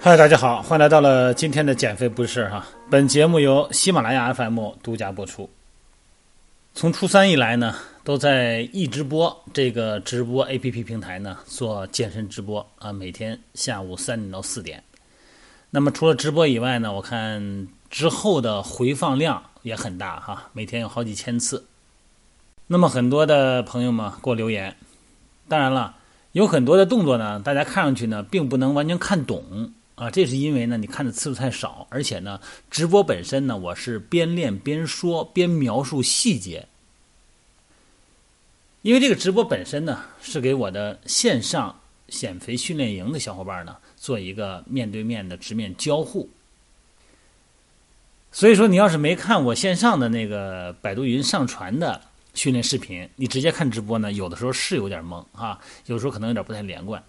嗨，大家好，欢迎来到了今天的减肥不是哈。本节目由喜马拉雅 FM 独家播出。从初三以来呢，都在易直播这个直播 APP 平台呢做健身直播啊，每天下午三点到四点。那么除了直播以外呢，我看之后的回放量也很大哈，每天有好几千次。那么很多的朋友们给我留言，当然了，有很多的动作呢，大家看上去呢并不能完全看懂。啊，这是因为呢，你看的次数太少，而且呢，直播本身呢，我是边练边说，边描述细节。因为这个直播本身呢，是给我的线上减肥训练营的小伙伴呢，做一个面对面的直面交互。所以说，你要是没看我线上的那个百度云上传的训练视频，你直接看直播呢，有的时候是有点懵啊，有时候可能有点不太连贯。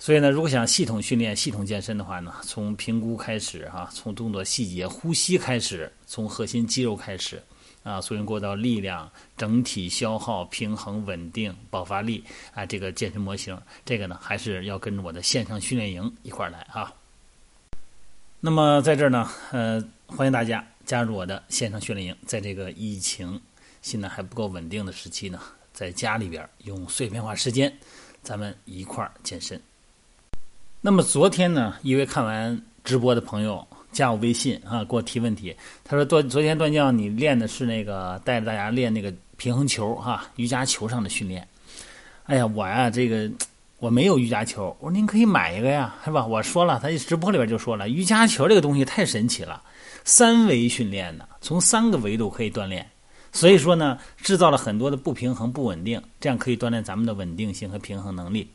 所以呢，如果想系统训练、系统健身的话呢，从评估开始哈，从动作细节、呼吸开始，从核心肌肉开始，啊，从过到力量、整体消耗、平衡、稳定、爆发力啊，这个健身模型，这个呢，还是要跟着我的线上训练营一块来啊。那么在这儿呢，呃，欢迎大家加入我的线上训练营，在这个疫情现在还不够稳定的时期呢，在家里边用碎片化时间，咱们一块儿健身。那么昨天呢，一位看完直播的朋友加我微信啊，给我提问题。他说：“段昨天段教你练的是那个带着大家练那个平衡球哈，瑜伽球上的训练。”哎呀，我呀这个我没有瑜伽球。我说您可以买一个呀，是吧？我说了，他直播里边就说了，瑜伽球这个东西太神奇了，三维训练呢，从三个维度可以锻炼。所以说呢，制造了很多的不平衡、不稳定，这样可以锻炼咱们的稳定性和平衡能力。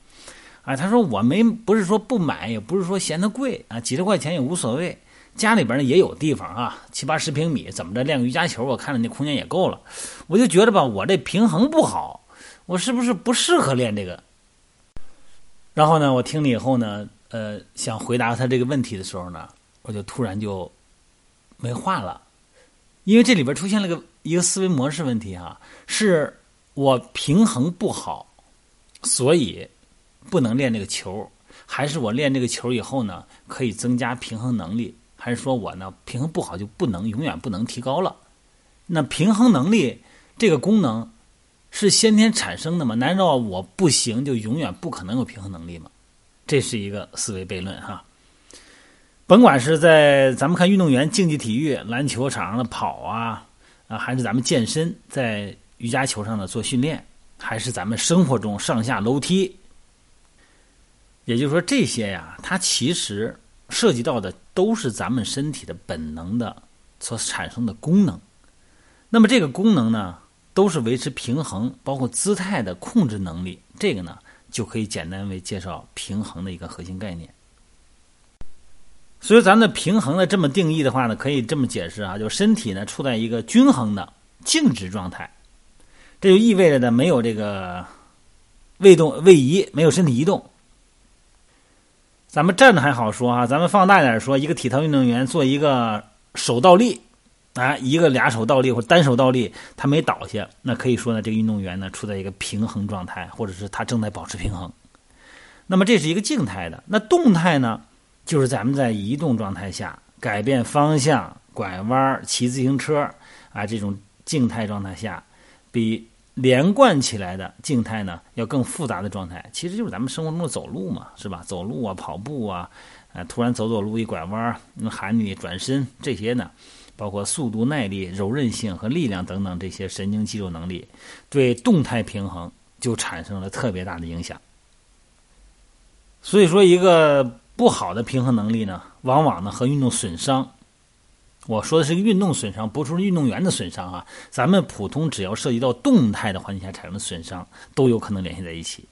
啊，他说我没不是说不买，也不是说嫌它贵啊，几十块钱也无所谓。家里边呢也有地方啊，七八十平米，怎么着练个瑜伽球，我看着那空间也够了。我就觉得吧，我这平衡不好，我是不是不适合练这个？然后呢，我听了以后呢，呃，想回答他这个问题的时候呢，我就突然就没话了，因为这里边出现了个一个思维模式问题哈，是我平衡不好，所以。不能练这个球，还是我练这个球以后呢，可以增加平衡能力？还是说我呢平衡不好就不能永远不能提高了？那平衡能力这个功能是先天产生的吗？难道我不行就永远不可能有平衡能力吗？这是一个思维悖论哈。甭管是在咱们看运动员竞技体育篮球场上的跑啊啊，还是咱们健身在瑜伽球上的做训练，还是咱们生活中上下楼梯。也就是说，这些呀，它其实涉及到的都是咱们身体的本能的所产生的功能。那么，这个功能呢，都是维持平衡，包括姿态的控制能力。这个呢，就可以简单为介绍平衡的一个核心概念。所以，咱们的平衡的这么定义的话呢，可以这么解释啊，就身体呢处在一个均衡的静止状态，这就意味着呢没有这个位动位移，没有身体移动。咱们站着还好说啊，咱们放大点说，一个体操运动员做一个手倒立，啊，一个俩手倒立或单手倒立，他没倒下，那可以说呢，这个运动员呢处在一个平衡状态，或者是他正在保持平衡。那么这是一个静态的，那动态呢，就是咱们在移动状态下改变方向、拐弯、骑自行车啊，这种静态状态下，比。连贯起来的静态呢，要更复杂的状态，其实就是咱们生活中的走路嘛，是吧？走路啊，跑步啊，啊，突然走走路一拐弯，那喊你转身，这些呢，包括速度、耐力、柔韧性和力量等等这些神经肌肉能力，对动态平衡就产生了特别大的影响。所以说，一个不好的平衡能力呢，往往呢和运动损伤。我说的是运动损伤，不是运动员的损伤啊。咱们普通只要涉及到动态的环境下产生的损伤，都有可能联系在一起。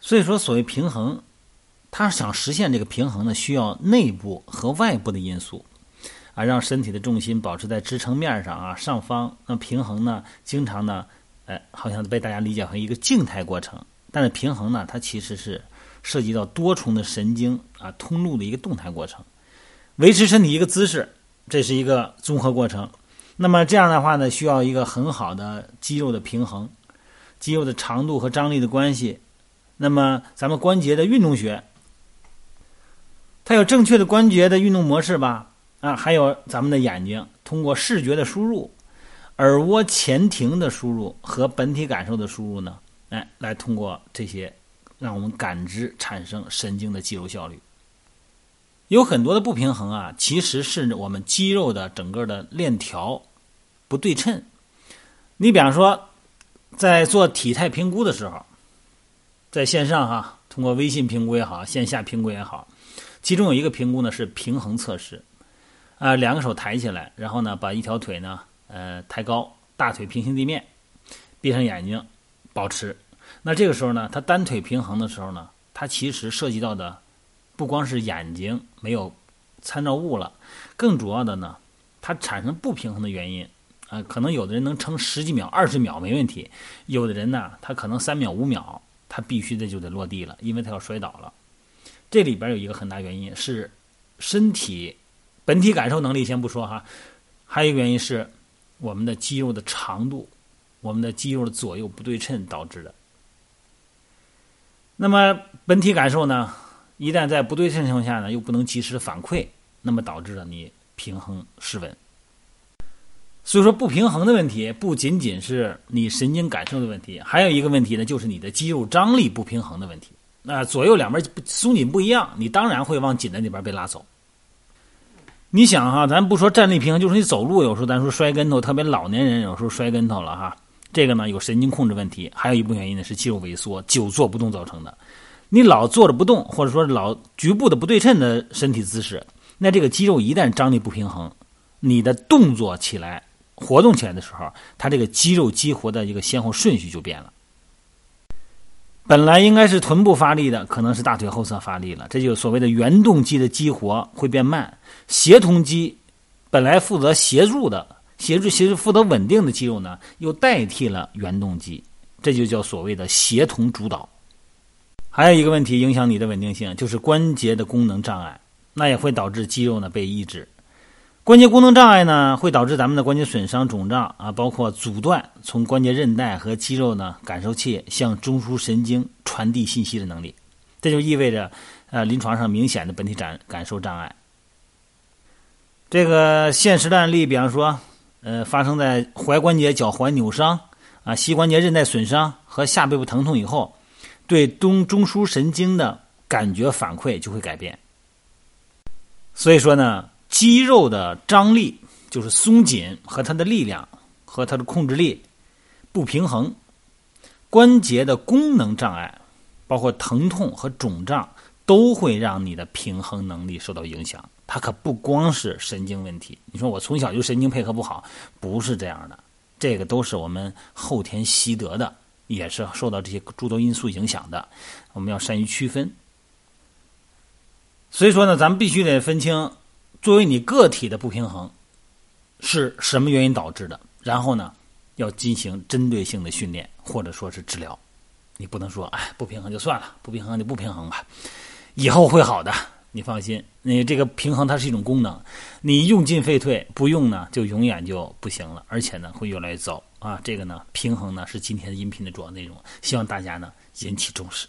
所以说，所谓平衡，他想实现这个平衡呢，需要内部和外部的因素啊，让身体的重心保持在支撑面上啊，上方。那平衡呢，经常呢，哎，好像被大家理解成一个静态过程，但是平衡呢，它其实是。涉及到多重的神经啊通路的一个动态过程，维持身体一个姿势，这是一个综合过程。那么这样的话呢，需要一个很好的肌肉的平衡，肌肉的长度和张力的关系。那么咱们关节的运动学，它有正确的关节的运动模式吧？啊，还有咱们的眼睛通过视觉的输入、耳蜗前庭的输入和本体感受的输入呢，哎，来通过这些，让我们感知产生神经的肌肉效率。有很多的不平衡啊，其实是我们肌肉的整个的链条不对称。你比方说，在做体态评估的时候。在线上哈，通过微信评估也好，线下评估也好，其中有一个评估呢是平衡测试，啊，两个手抬起来，然后呢把一条腿呢呃抬高，大腿平行地面，闭上眼睛，保持。那这个时候呢，他单腿平衡的时候呢，他其实涉及到的不光是眼睛没有参照物了，更主要的呢，它产生不平衡的原因啊，可能有的人能撑十几秒、二十秒没问题，有的人呢他可能三秒、五秒。他必须的就得落地了，因为他要摔倒了。这里边有一个很大原因是身体本体感受能力先不说哈，还有一个原因是我们的肌肉的长度，我们的肌肉的左右不对称导致的。那么本体感受呢，一旦在不对称情况下呢，又不能及时反馈，那么导致了你平衡失稳。所以说不平衡的问题不仅仅是你神经感受的问题，还有一个问题呢，就是你的肌肉张力不平衡的问题。那左右两边松紧不一样，你当然会往紧的那边被拉走。你想哈，咱不说站立平衡，就是你走路有时候咱说摔跟头，特别老年人有时候摔跟头了哈，这个呢有神经控制问题，还有一部分原因呢是肌肉萎缩、久坐不动造成的。你老坐着不动，或者说老局部的不对称的身体姿势，那这个肌肉一旦张力不平衡，你的动作起来。活动起来的时候，它这个肌肉激活的一个先后顺序就变了。本来应该是臀部发力的，可能是大腿后侧发力了，这就所谓的原动肌的激活会变慢。协同肌本来负责协助的、协助、协助负责稳定的肌肉呢，又代替了原动机，这就叫所谓的协同主导。还有一个问题影响你的稳定性，就是关节的功能障碍，那也会导致肌肉呢被抑制。关节功能障碍呢，会导致咱们的关节损伤、肿胀啊，包括阻断从关节韧带和肌肉呢感受器向中枢神经传递信息的能力。这就意味着，呃，临床上明显的本体感感受障碍。这个现实的案例，比方说，呃，发生在踝关节脚踝扭伤啊、膝关节韧带损伤和下背部疼痛以后，对中中枢神经的感觉反馈就会改变。所以说呢。肌肉的张力就是松紧和它的力量和它的控制力不平衡，关节的功能障碍，包括疼痛和肿胀，都会让你的平衡能力受到影响。它可不光是神经问题。你说我从小就神经配合不好，不是这样的，这个都是我们后天习得的，也是受到这些诸多因素影响的。我们要善于区分。所以说呢，咱们必须得分清。作为你个体的不平衡是什么原因导致的？然后呢，要进行针对性的训练或者说是治疗。你不能说哎，不平衡就算了，不平衡就不平衡吧，以后会好的。你放心，你这个平衡它是一种功能，你用进废退，不用呢就永远就不行了，而且呢会越来越糟啊。这个呢，平衡呢是今天的音频的主要内容，希望大家呢引起重视。